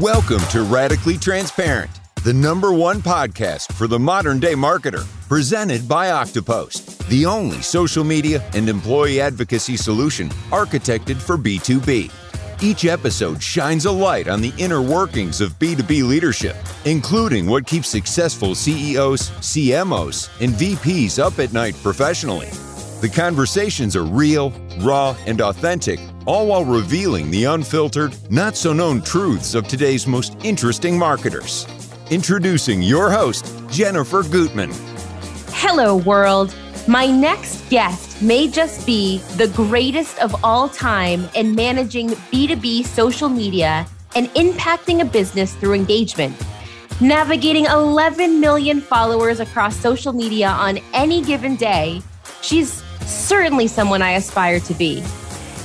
Welcome to Radically Transparent, the number one podcast for the modern day marketer, presented by Oktopost, the only social media and employee advocacy solution architected for B2B. Each episode shines a light on the inner workings of B2B leadership, including what keeps successful CEOs, CMOs, and VPs up at night professionally. The conversations are real, raw, and authentic, all while revealing the unfiltered, not so known truths of today's most interesting marketers. Introducing your host, Jennifer Gutman. Hello, world. My next guest may just be the greatest of all time in managing B2B social media and impacting a business through engagement. Navigating 11 million followers across social media on any given day, she's certainly someone I aspire to be.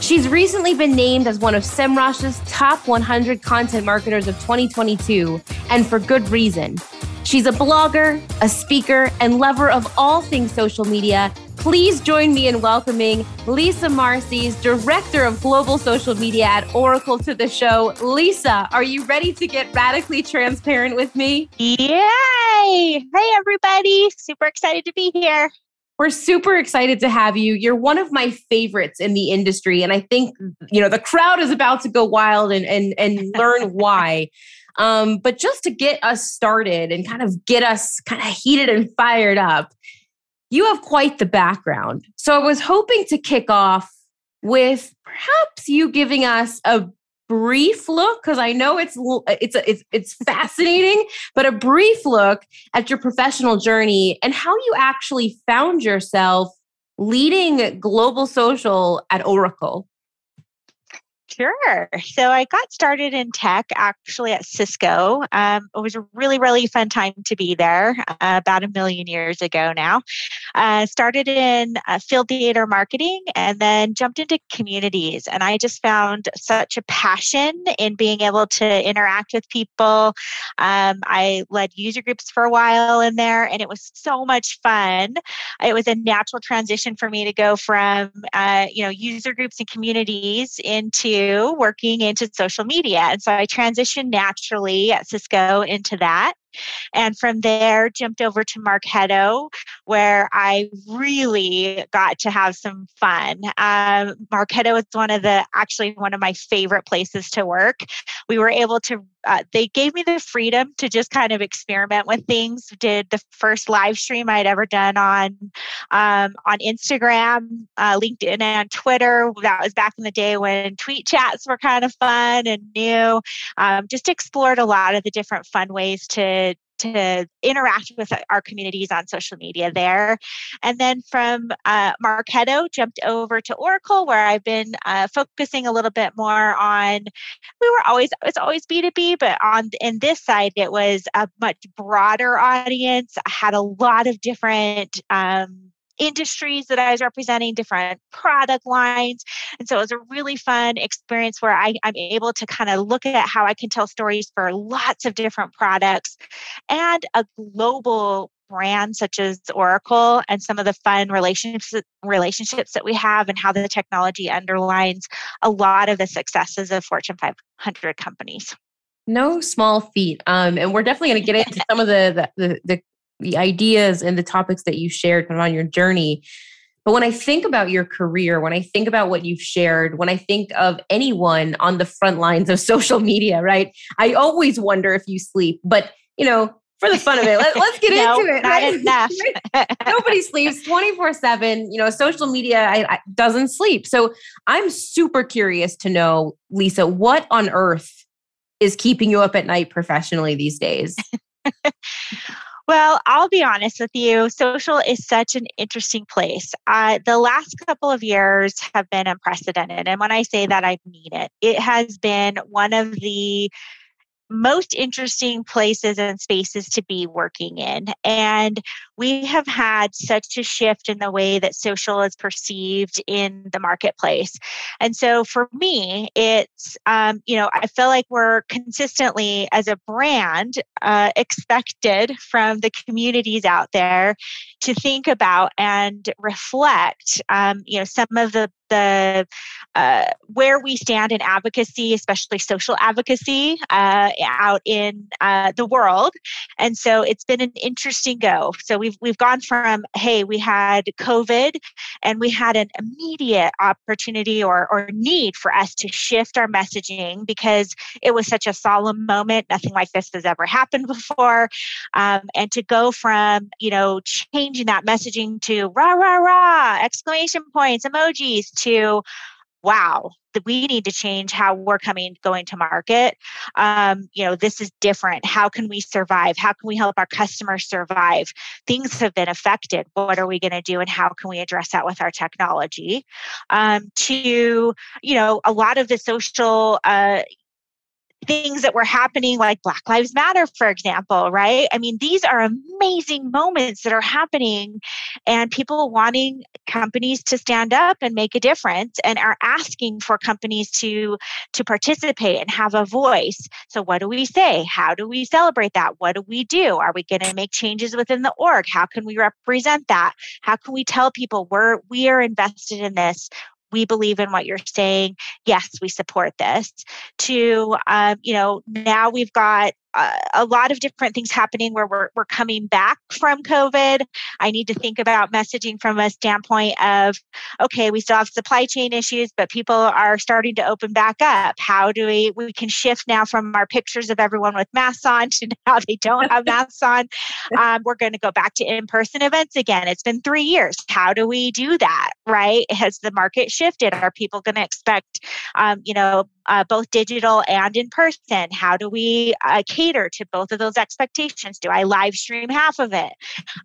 She's recently been named as one of SEMrush's top 100 content marketers of 2022, and for good reason. She's a blogger, a speaker, and lover of all things social media. Please join me in welcoming Lisa Marcyes, Director of Global Social Media at Oracle, to the show. Lisa, are you ready to get radically transparent with me? Yay! Hey, everybody. Super excited to be here. We're super excited to have you. You're one of my favorites in the industry. And I think, you know, the crowd is about to go wild and and and learn why. Um, but just to get us started and kind of get us kind of heated and fired up, you have quite the background. So I was hoping to kick off with perhaps you giving us a brief look because I know it's it's it's it's fascinating, but a brief look at your professional journey and how you actually found yourself leading global social at Oracle. Sure. So I got started in tech actually at Cisco. Um, it was a really, really fun time to be there uh, about a million years ago now. Uh, started in uh, field theater marketing and then jumped into communities. And I just found such a passion in being able to interact with people. Um, I led user groups for a while in there, and it was so much fun. It was a natural transition for me to go from, uh, you know, user groups and communities into working into social media. And so I transitioned naturally at Cisco into that. And from there, jumped over to Marketo, where I really got to have some fun. Um, Marketo is one of the, actually, one of my favorite places to work. We were able to, uh, they gave me the freedom to just kind of experiment with things. Did the first live stream I'd ever done on, um, on Instagram, uh, LinkedIn, and Twitter. That was back in the day when tweet chats were kind of fun and new. Um, just explored a lot of the different fun ways to to interact with our communities on social media there. And then from uh, Marketo, jumped over to Oracle, where I've been uh, focusing a little bit more on. We were always it's always B two B, but on in this side, it was a much broader audience. I had a lot of different. Um, industries that I was representing, different product lines. And so it was a really fun experience where I, I'm able to kind of look at how I can tell stories for lots of different products and a global brand such as Oracle and some of the fun relationships relationships that we have and how the technology underlines a lot of the successes of Fortune 500 companies. No small feat. Um, and we're definitely going to get into some of the, the, the the ideas and the topics that you shared kind of on your journey. But when I think about your career, when I think about what you've shared, when I think of anyone on the front lines of social media, right? I always wonder if you sleep. But, you know, for the fun of it, let, us get no, into it. Right? Nobody sleeps 24 7. You know, social media I, I, doesn't sleep. So I'm super curious to know, Lisa, what on earth is keeping you up at night professionally these days? Well, I'll be honest with you. Social is such an interesting place. Uh, the last couple of years have been unprecedented. And when I say that, I mean it. It has been one of the most interesting places and spaces to be working in. And we have had such a shift in the way that social is perceived in the marketplace. And so for me, it's, um, you know, I feel like we're consistently, as a brand, uh, expected from the communities out there to think about and reflect, um, you know, some of the the uh, where we stand in advocacy, especially social advocacy, uh, out in uh, the world. And so it's been an interesting go. So we've we've gone from hey, we had COVID, and we had an immediate opportunity or or need for us to shift our messaging because it was such a solemn moment. Nothing like this has ever happened before, um, and to go from you know changing that messaging to rah rah rah exclamation points emojis to wow we need to change how we're coming going to market. Um, you know this is different. How can we survive? How can we help our customers survive? Things have been affected. What are we going to do and how can we address that with our technology? Um, to you know a lot of the social uh, things that were happening, like Black Lives Matter, for example, right? I mean, these are amazing moments that are happening, and people wanting companies to stand up and make a difference and are asking for companies to to participate and have a voice. So what do we say? How do we celebrate that? What do we do? Are we going to make changes within the org? How can we represent that? How can we tell people we're we are invested in this? We believe in what you're saying. Yes, we support this. To, um, you know, now we've got a lot of different things happening where we're, we're coming back from COVID. I need to think about messaging from a standpoint of, okay, we still have supply chain issues, but people are starting to open back up. How do we, we can shift now from our pictures of everyone with masks on to now they don't have masks on. Um, we're going to go back to in-person events again. It's been three years. How do we do that? Right? Has the market shifted? Are people going to expect, um, you know, uh, both digital and in person? How do we uh, cater to both of those expectations? Do I live stream half of it?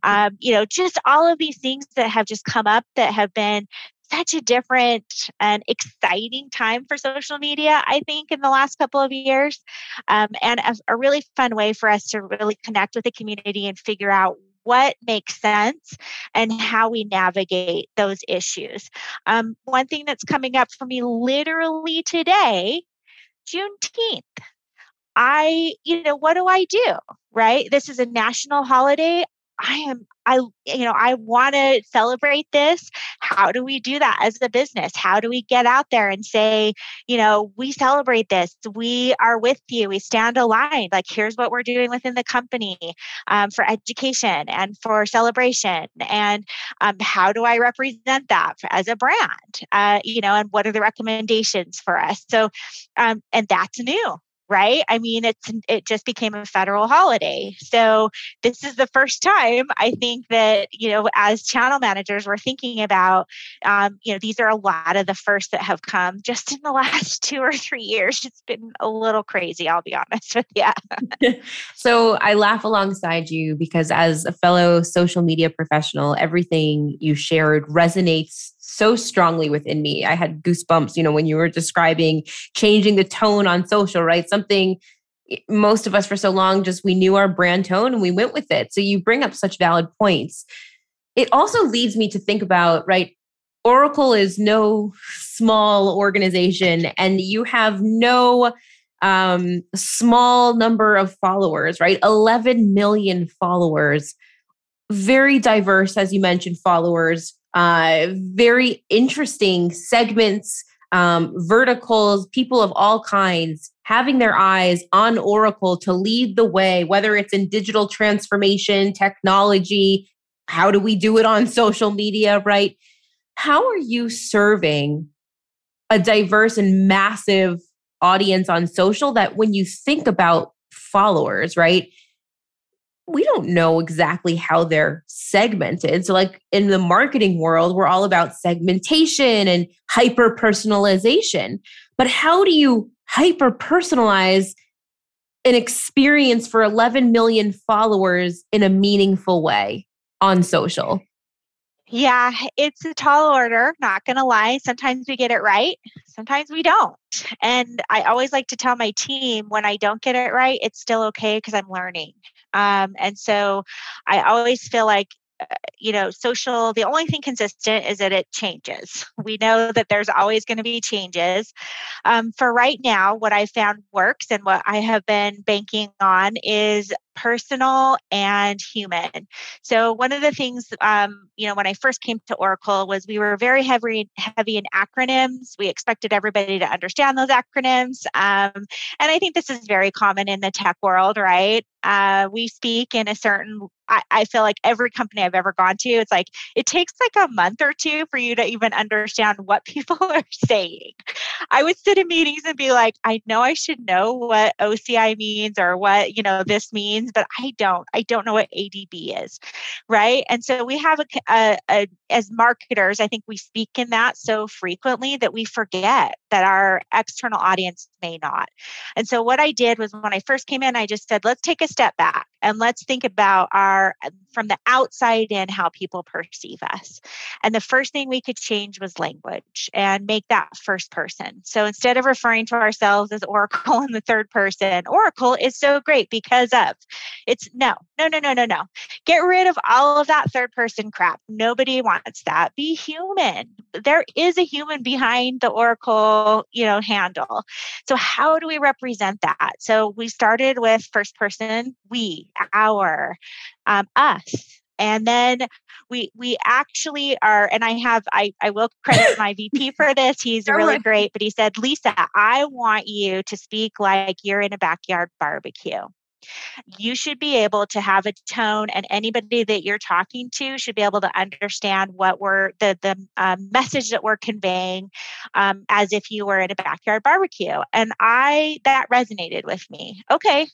Um, you know, just all of these things that have just come up that have been such a different and exciting time for social media, I think, in the last couple of years, um, and a, a really fun way for us to really connect with the community and figure out what makes sense and how we navigate those issues. Um, one thing that's coming up for me literally today, Juneteenth. I, you know, what do I do? Right? This is a national holiday. I am I you know I want to celebrate this. How do we do that as a business? How do we get out there and say, you know, we celebrate this. We are with you. We stand aligned. Like here's what we're doing within the company um, for education and for celebration. And um, how do I represent that as a brand? Uh, you know, and what are the recommendations for us? So, um, and that's new right? I mean it's it just became a federal holiday. So this is the first time i think that you know as channel managers we're thinking about um, you know these are a lot of the first that have come just in the last two or three years. It's been a little crazy i'll be honest with you so i laugh alongside you because as a fellow social media professional everything you shared resonates so strongly within me. I had goosebumps, you know, when you were describing changing the tone on social, right? Something most of us for so long just we knew our brand tone and we went with it. So you bring up such valid points. It also leads me to think about, right? Oracle is no small organization and you have no um, small number of followers, right? 11 million followers, very diverse, as you mentioned, followers uh, very interesting segments, um, verticals, people of all kinds having their eyes on Oracle to lead the way, whether it's in digital transformation, technology, how do we do it on social media, right? How are you serving a diverse and massive audience on social that when you think about followers, right? We don't know exactly how they're segmented. So, like in the marketing world, we're all about segmentation and hyper personalization. But how do you hyper personalize an experience for 11 million followers in a meaningful way on social? Yeah, it's a tall order, not going to lie. Sometimes we get it right, sometimes we don't. And I always like to tell my team when I don't get it right, it's still okay because I'm learning. Um, and so I always feel like uh, you know, social, the only thing consistent is that it changes. We know that there's always going to be changes. Um, for right now, what I found works and what I have been banking on is personal and human. So one of the things, um, you know, when I first came to Oracle was we were very heavy heavy in acronyms. We expected everybody to understand those acronyms, um, and I think this is very common in the tech world, right? Uh, we speak in a certain I, I, feel like every company I've ever gone to, it's like it takes like a month or two for you to even understand what people are saying. I would sit in meetings and be like, I know I should know what OCI means or what, you know, this means, but I don't. I don't know what ADB is. Right. And so we have a, a, a as marketers, I think we speak in that so frequently that we forget that our external audience may not. And so what I did was when I first came in, I just said, let's take a step back and let's think about our from the outside in how people perceive us. And the first thing we could change was language and make that first person. So instead of referring to ourselves as Oracle in the third person, Oracle is so great because of. It's no, no, no, no, no, no. Get rid of all of that third person crap. Nobody wants that. Be human. There is a human behind the Oracle, you know, handle. So how do we represent that? So we started with first person, we, our, um, us and then we we actually are and i have i i will credit my vp for this he's really great but he said lisa i want you to speak like you're in a backyard barbecue you should be able to have a tone and anybody that you're talking to should be able to understand what we're the the um, message that we're conveying um, as if you were at a backyard barbecue and i that resonated with me. Okay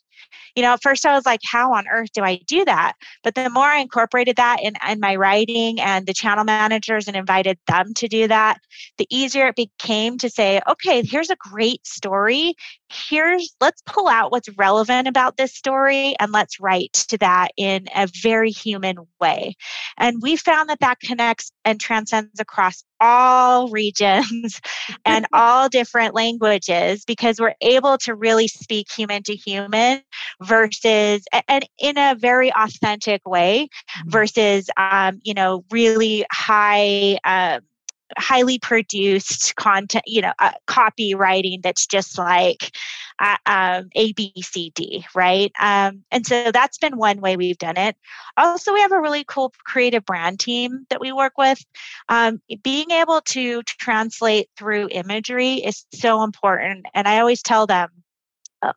you know at first i was like how on earth do i do that? But the more i incorporated that in, in my writing and the channel managers and invited them to do that the easier it became to say okay here's a great story. Here's let's pull out what's relevant about this story and let's write to that in a very human way. And we found that that connects and transcends across all regions and all different languages because we're able to really speak human to human versus and in a very authentic way mm-hmm. versus um, you know really high um, highly produced content, you know, uh, copywriting that's just like uh, um, A, B, C, D, right? Um, and so that's been one way we've done it. Also, we have a really cool creative brand team that we work with. Um, being able to translate through imagery is so important. And I always tell them,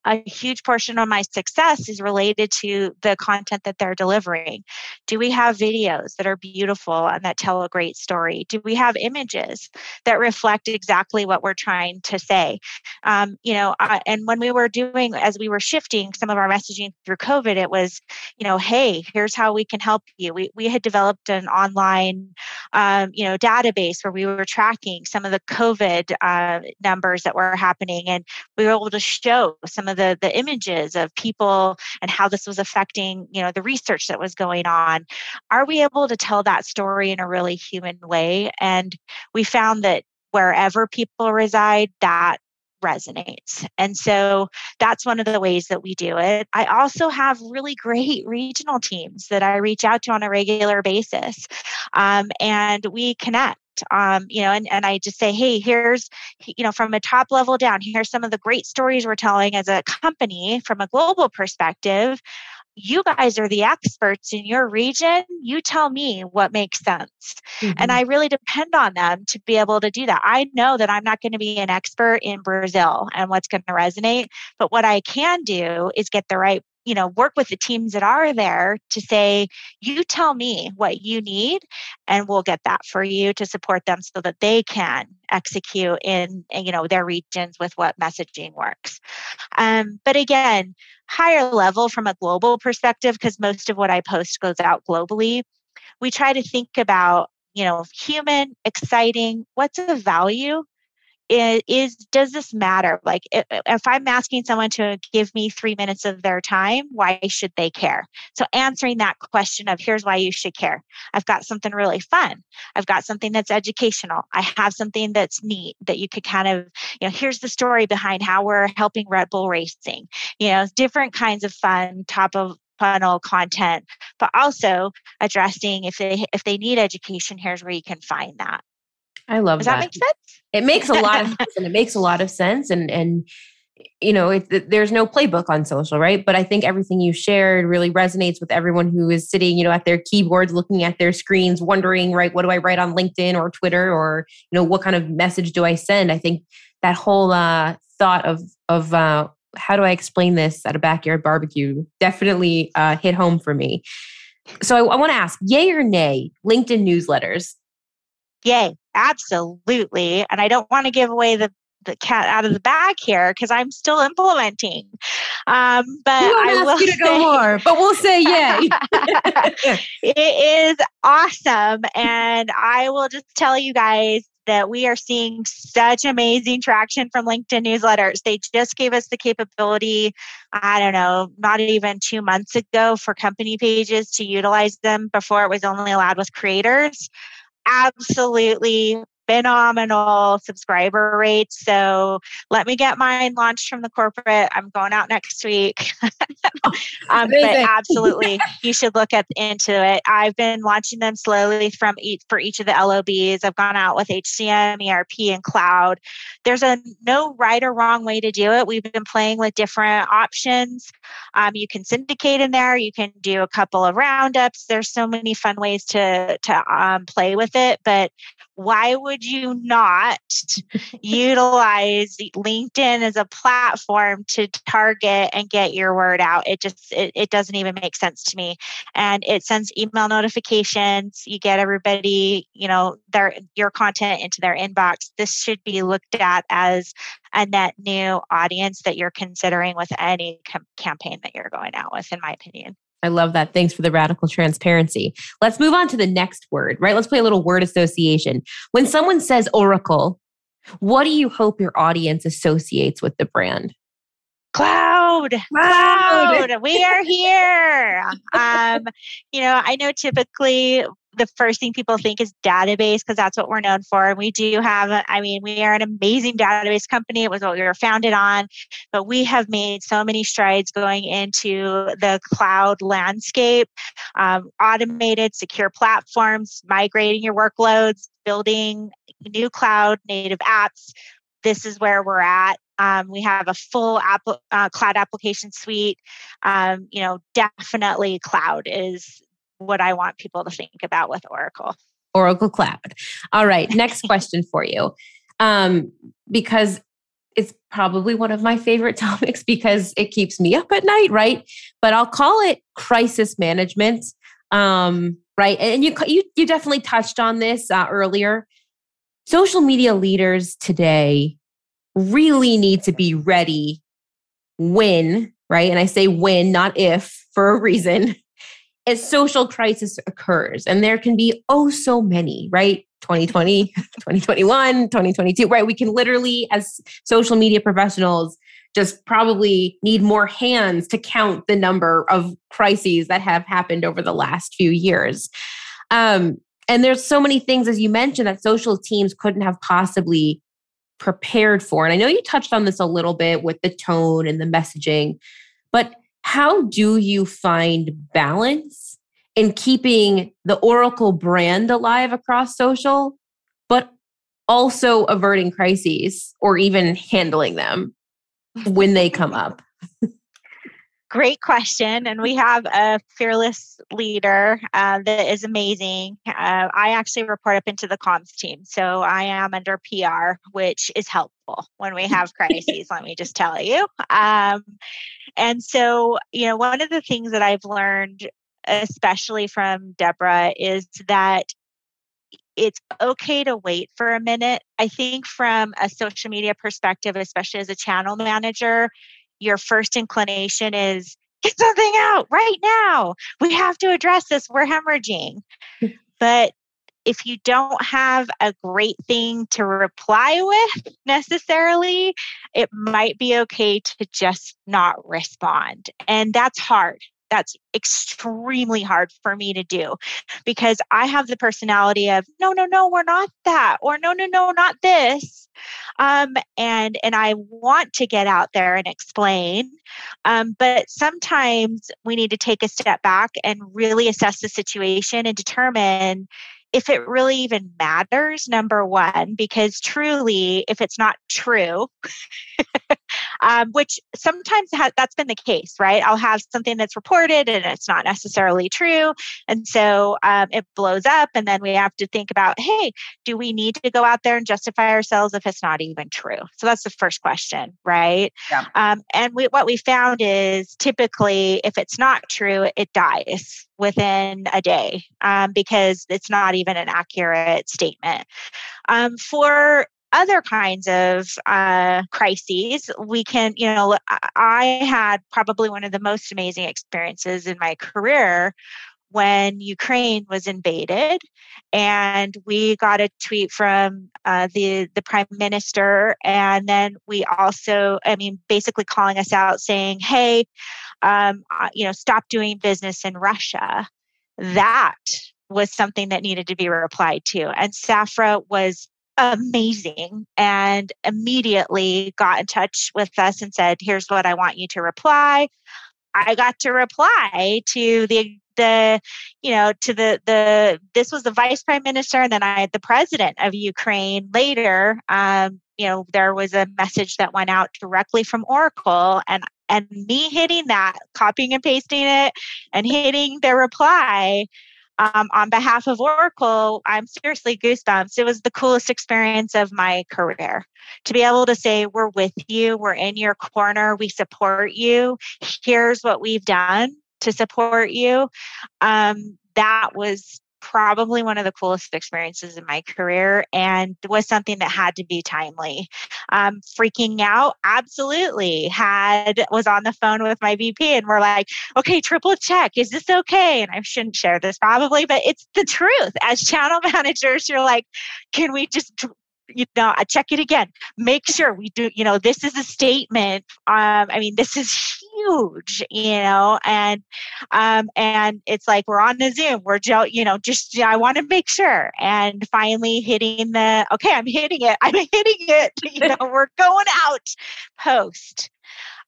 a huge portion of my success is related to the content that they're delivering. Do we have videos that are beautiful and that tell a great story? Do we have images that reflect exactly what we're trying to say? Um, you know, and when we were doing, as we were shifting some of our messaging through COVID, it was, you know, hey, here's how we can help you. We, we had developed an online, um, you know, database where we were tracking some of the COVID uh, numbers that were happening, and we were able to show some of the the images of people and how this was affecting you know the research that was going on. Are we able to tell that story in a really human way? And we found that wherever people reside that resonates. And so that's one of the ways that we do it. I also have really great regional teams that I reach out to on a regular basis. Um, and we connect um, you know, and, and I just say, hey, here's, you know, from a top level down, here's some of the great stories we're telling as a company from a global perspective. You guys are the experts in your region. You tell me what makes sense. Mm-hmm. And I really depend on them to be able to do that. I know that I'm not going to be an expert in Brazil and what's going to resonate, but what I can do is get the right you know work with the teams that are there to say you tell me what you need and we'll get that for you to support them so that they can execute in you know their regions with what messaging works. Um, but again higher level from a global perspective because most of what i post goes out globally we try to think about you know human exciting what's the value is does this matter? Like if i'm asking someone to give me three minutes of their time why should they care? So answering that question of here's why you should care. I've got something really fun. I've got something that's educational. I have something that's neat that you could kind of you know here's the story behind how we're helping red bull racing. You know different kinds of fun top of funnel content but also addressing if they if they need education here's where you can find that I love Does that. that make sense? It makes a lot of sense and it makes a lot of sense. And and you know, it, there's no playbook on social, right? But I think everything you shared really resonates with everyone who is sitting, you know, at their keyboards, looking at their screens, wondering, right, what do I write on LinkedIn or Twitter, or you know, what kind of message do I send? I think that whole uh, thought of of uh, how do I explain this at a backyard barbecue definitely uh, hit home for me. So I, I want to ask, yay or nay, LinkedIn newsletters? Yay, absolutely. And I don't want to give away the the cat out of the bag here because I'm still implementing. Um, but I will you to go more, but we'll say yay. it is awesome, and I will just tell you guys that we are seeing such amazing traction from LinkedIn newsletters. They just gave us the capability, I don't know, not even two months ago for company pages to utilize them before it was only allowed with creators absolutely phenomenal subscriber rates. So let me get mine launched from the corporate. I'm going out next week. um, but absolutely, you should look at into it. I've been launching them slowly from each for each of the LOBs. I've gone out with HCM, ERP, and cloud. There's a no right or wrong way to do it. We've been playing with different options. Um, you can syndicate in there. You can do a couple of roundups. There's so many fun ways to to um, play with it. But why would you not utilize LinkedIn as a platform to target and get your word out? It just it, it doesn't even make sense to me. And it sends email notifications. You get everybody, you know, their your content into their inbox. This should be looked at as a net new audience that you're considering with any com- campaign that you're going out with, in my opinion. I love that. Thanks for the radical transparency. Let's move on to the next word, right? Let's play a little word association. When someone says Oracle, what do you hope your audience associates with the brand? Cloud, cloud, cloud. we are here. Um, you know, I know typically the first thing people think is database because that's what we're known for. And we do have, I mean, we are an amazing database company. It was what we were founded on, but we have made so many strides going into the cloud landscape, um, automated, secure platforms, migrating your workloads, building new cloud native apps. This is where we're at. Um, we have a full app, uh, cloud application suite. Um, you know, definitely cloud is what I want people to think about with Oracle. Oracle Cloud. All right, next question for you. Um, because it's probably one of my favorite topics because it keeps me up at night, right? But I'll call it crisis management. Um, right. And you, you, you definitely touched on this uh, earlier. Social media leaders today really need to be ready when, right? And I say when, not if, for a reason, a social crisis occurs and there can be oh so many right? 2020 2021 2022 right? We can literally as social media professionals just probably need more hands to count the number of crises that have happened over the last few years. Um, and there's so many things as you mentioned that social teams couldn't have possibly prepared for and i know you touched on this a little bit with the tone and the messaging but how do you find balance in keeping the Oracle brand alive across social, but also averting crises or even handling them when they come up? Great question. And we have a fearless leader uh, that is amazing. Uh, I actually report up into the comms team. So I am under PR, which is helpful when we have crises, let me just tell you. Um, and so, you know, one of the things that I've learned, especially from Deborah, is that it's okay to wait for a minute. I think from a social media perspective, especially as a channel manager, your first inclination is get something out right now. We have to address this. We're hemorrhaging. but if you don't have a great thing to reply with necessarily, it might be okay to just not respond. And that's hard that's extremely hard for me to do because I have the personality of no, no, no, we're not that, or no, no, no, not this. Um, and and I want to get out there and explain, um, but sometimes we need to take a step back and really assess the situation and determine if it really even matters, number one, because truly, if it's not true, um, which sometimes ha- that's been the case, right? I'll have something that's reported and it's not necessarily true. And so um, it blows up. And then we have to think about hey, do we need to go out there and justify ourselves if it's not even true? So that's the first question, right? Yeah. Um, and we, what we found is typically if it's not true, it dies within a day um, because it's not even an accurate statement. Um, for other kinds of uh, crises, we can, you know, I had probably one of the most amazing experiences in my career when Ukraine was invaded, and we got a tweet from uh, the the prime minister, and then we also, I mean, basically calling us out, saying, "Hey, um, uh, you know, stop doing business in Russia." That was something that needed to be replied to, and Safra was amazing and immediately got in touch with us and said, Here's what I want you to reply. I got to reply to the the you know to the the this was the vice prime minister and then I the president of Ukraine later um you know there was a message that went out directly from Oracle and and me hitting that copying and pasting it and hitting the reply um, on behalf of Oracle, I'm seriously goosebumps. It was the coolest experience of my career to be able to say, We're with you, we're in your corner, we support you, here's what we've done to support you. Um, that was probably one of the coolest experiences in my career and was something that had to be timely. Um, freaking out absolutely. Had was on the phone with my vp and we're like okay triple check is this okay? And i shouldn't share this probably but it's the truth. As channel managers you're like can we just you know, I check it again. Make sure we do, you know, this is a statement. Um, I mean, this is huge, you know, and um, and it's like we're on the Zoom. We're just, you know, just I want to make sure. And finally hitting the okay, I'm hitting it. I'm hitting it. You know, we're going out post.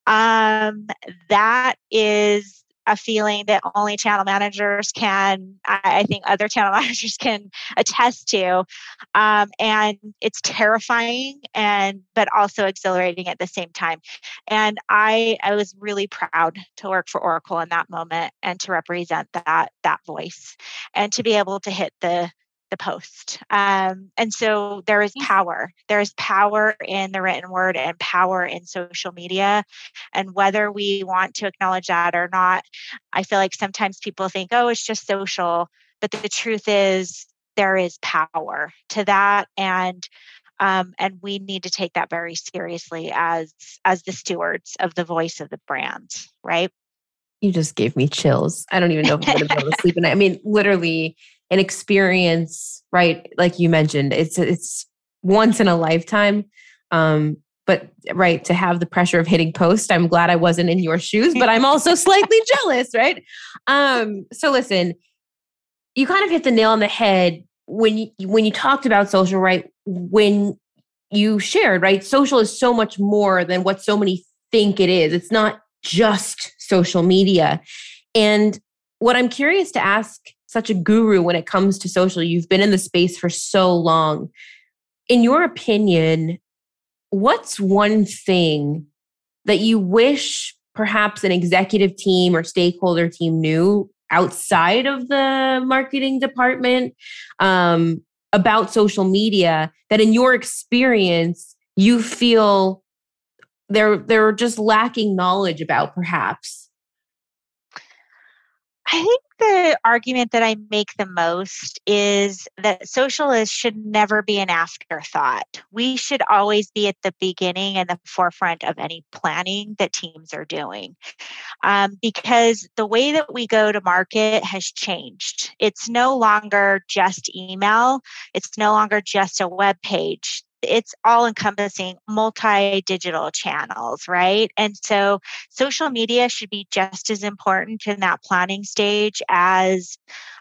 Um, that is a feeling that only channel managers can, I think other channel managers can attest to. Um, and it's terrifying and, but also exhilarating at the same time. And I, I was really proud to work for Oracle in that moment and to represent that, that voice and to be able to hit the, the post. Um, and so there is power. There is power in the written word and power in social media. And whether we want to acknowledge that or not, I feel like sometimes people think, oh, it's just social. But the truth is, there is power to that. And um, and we need to take that very seriously as as the stewards of the voice of the brand right you just gave me chills i don't even know if i'm going to be able to sleep at night i mean literally an experience, right? Like you mentioned, it's it's once in a lifetime. Um, but right to have the pressure of hitting post, I'm glad I wasn't in your shoes, but I'm also slightly jealous, right? Um, so listen, you kind of hit the nail on the head when you when you talked about social, right? When you shared, right? Social is so much more than what so many think it is. It's not just social media. And what I'm curious to ask such a guru when it comes to social. You've been in the space for so long. In your opinion, what's one thing that you wish perhaps an executive team or stakeholder team knew outside of the marketing department um, about social media that in your experience you feel they're they're just lacking knowledge about perhaps I think the argument that I make the most is that socialists should never be an afterthought. We should always be at the beginning and the forefront of any planning that teams are doing. Um, because the way that we go to market has changed. It's no longer just email, it's no longer just a web page it's all encompassing multi digital channels, right? And so social media should be just as important in that planning stage as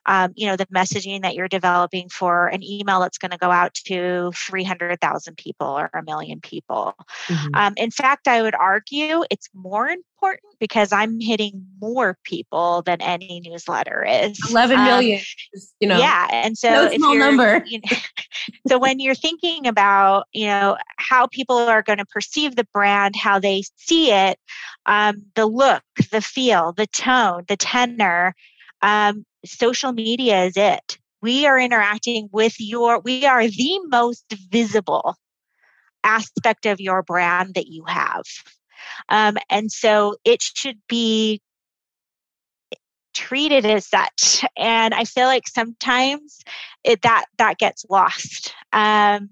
um, you know the messaging that you're developing for an email that's going to go out to 300000 people or a million people mm-hmm. um, in fact i would argue it's more important because i'm hitting more people than any newsletter is 11 million um, you know yeah and so no small number. you know, so when you're thinking about about you know how people are going to perceive the brand how they see it um, the look the feel the tone the tenor um, social media is it. We are interacting with your we are the most visible aspect of your brand that you have um, and so it should be treated as such and i feel like sometimes it, that that gets lost. Um,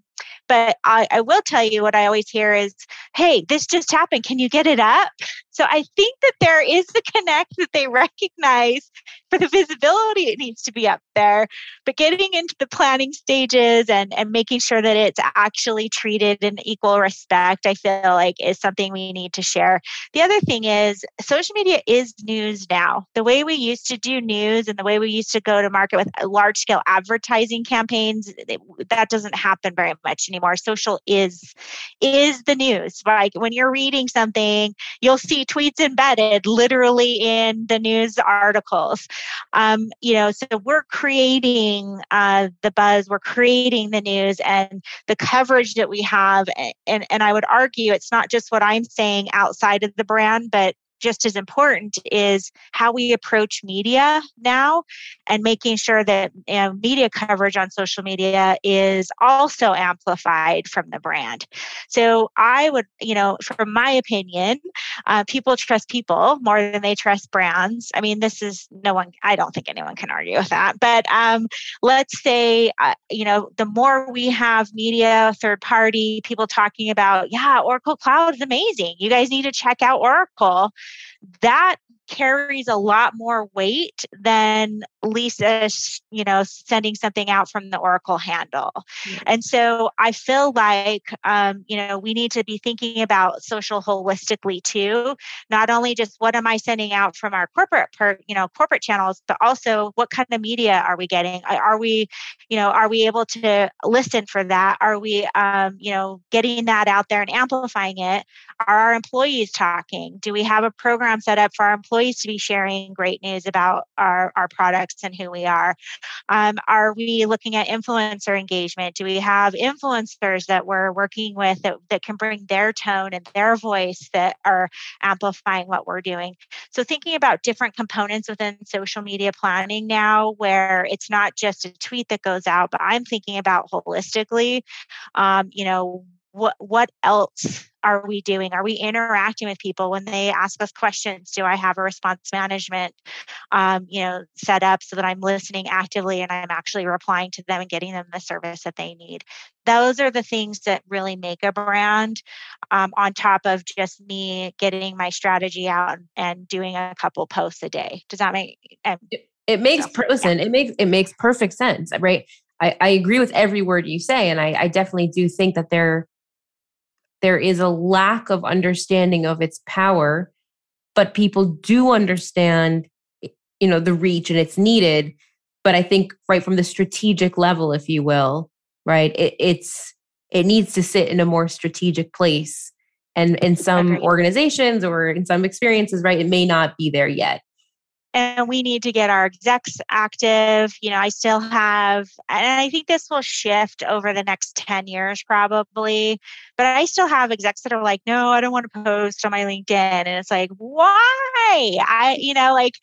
but I, I will tell you what i always hear is hey this just happened can you get it up so I think that there is the connect that they recognize for the visibility, it needs to be up there. But getting into the planning stages and, and making sure that it's actually treated in equal respect, I feel like is something we need to share. The other thing is social media is news now. The way we used to do news and the way we used to go to market with uh, large scale advertising campaigns, that doesn't happen very much anymore. Social is is the news. Like when you're reading something, you'll see tweets embedded literally in the news articles. Um, you know, so we're creating uh, the buzz, we're creating the news and the coverage that we have. And, and I would argue it's not just what I'm saying outside of the brand, but just as important is how we approach media now and making sure that you know, media coverage on social media is also amplified from the brand. So I would, you know, from my opinion, uh, people trust people more than they trust brands. I mean, this is no one, I don't think anyone can argue with that. But um, let's say, uh, you know, the more we have media, third party, people talking about, yeah, Oracle Cloud is amazing. You guys need to check out Oracle that carries a lot more weight than Lisa, you know, sending something out from the Oracle handle. Mm-hmm. And so I feel like, um, you know, we need to be thinking about social holistically too. Not only just what am I sending out from our corporate, per, you know, corporate channels, but also what kind of media are we getting? Are we, you know, are we able to listen for that? Are we, um, you know, getting that out there and amplifying it? Are our employees talking? Do we have a program set up for our employees to be sharing great news about our, our products and who we are? Um, are we looking at influencer engagement? Do we have influencers that we're working with that, that can bring their tone and their voice that are amplifying what we're doing? So, thinking about different components within social media planning now, where it's not just a tweet that goes out, but I'm thinking about holistically, um, you know, what what else are we doing? Are we interacting with people? When they ask us questions do i have a response management um, you know set up so that i'm listening actively and i'm actually replying to them and getting them the service that they need? Those are the things that really make a brand um, on top of just me getting my strategy out and doing a couple posts a day. Does that make um, it, it makes so, listen yeah. it makes it makes perfect sense right? I, I agree with every word you say and I, I definitely do think that there there is a lack of understanding of its power but people do understand you know the reach and it's needed. But i think right from the strategic level if you will right it, it's it needs to sit in a more strategic place. And in some organizations or in some experiences right it may not be there yet and we need to get our execs active. You know, I still have, and I think this will shift over the next 10 years probably, but I still have execs that are like, no, I don't want to post on my LinkedIn. And it's like, why? I, you know, like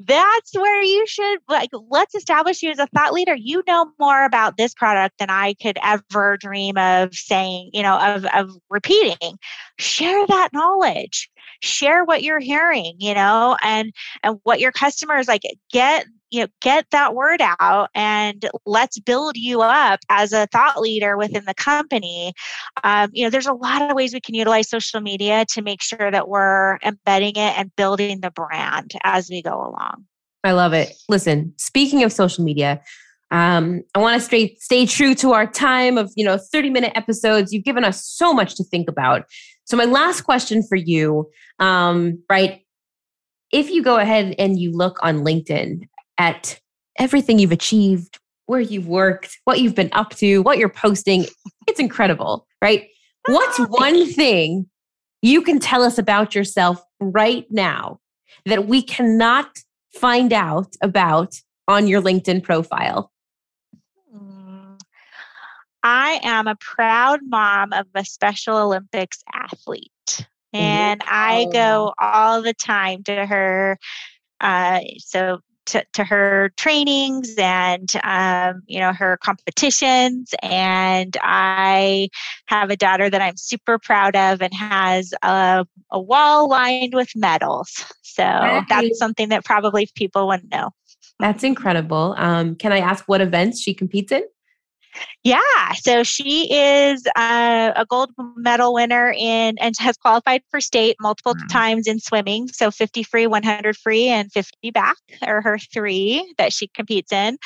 that's where you should, like, let's establish you as a thought leader. You know more about this product than I could ever dream of saying, you know, of, of repeating. Share that knowledge share what you're hearing you know and and what your customers like get you know get that word out and let's build you up as a thought leader within the company. Um, you know there's a lot of ways we can utilize social media to make sure that we're embedding it and building the brand as we go along. I love it. Listen speaking of social media um, I want to stay stay true to our time of you know 30 minute episodes. You've given us so much to think about. So my last question for you, um, right? If you go ahead and you look on LinkedIn at everything you've achieved, where you've worked, what you've been up to, what you're posting, it's incredible, right? What's one thing you can tell us about yourself right now that we cannot find out about on your LinkedIn profile? I am a proud mom of a Special Olympics athlete. And wow. I go all the time to her. Uh, so to, to her trainings and um, you know her competitions and i have a daughter that i'm super proud of and has a, a wall lined with medals so that's something that probably people wouldn't know that's incredible um, can i ask what events she competes in yeah, so she is uh, a gold medal winner in and has qualified for state multiple mm. times in swimming. So 50 free, 100 free, and 50 back are her three that she competes in.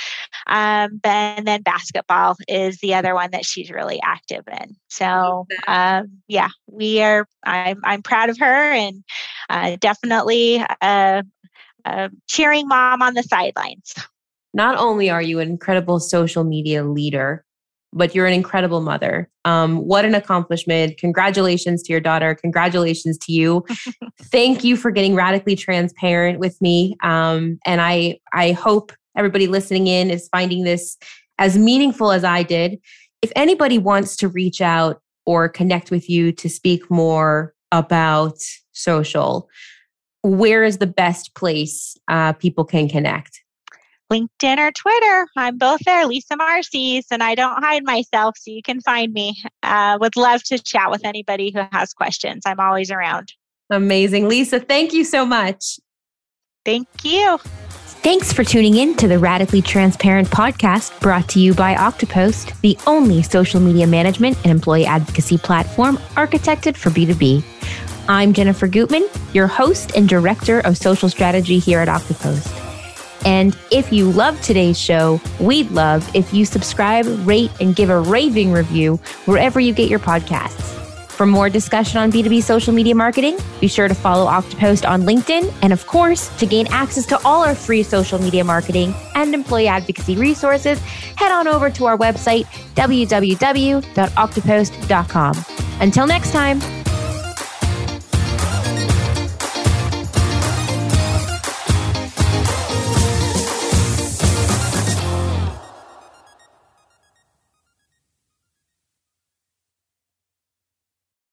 Um, and then basketball is the other one that she's really active in. So um, yeah, we are. I'm I'm proud of her and uh, definitely uh, uh, cheering mom on the sidelines not only are you an incredible social media leader, but you're an incredible mother. Um, what an accomplishment. Congratulations to your daughter. Congratulations to you. Thank you for getting radically transparent with me. Um, and I, I hope everybody listening in is finding this as meaningful as I did. If anybody wants to reach out or connect with you to speak more about social, where is the best place uh, people can connect? LinkedIn or Twitter. I'm both there, Lisa Marcyes, and I don't hide myself, so you can find me. Uh, would love to chat with anybody who has questions. I'm always around. Amazing. Lisa, thank you so much. Thank you. Thanks for tuning in to the Radically Transparent podcast brought to you by Oktopost, the only social media management and employee advocacy platform architected for B2B. I'm Jennifer Gutman, your host and director of social strategy here at Oktopost. And if you love today's show, we'd love if you subscribe, rate, and give a raving review wherever you get your podcasts. For more discussion on B2B social media marketing, be sure to follow Oktopost on LinkedIn. And of course, to gain access to all our free social media marketing and employee advocacy resources, head on over to our website, www.oktopost.com. Until next time.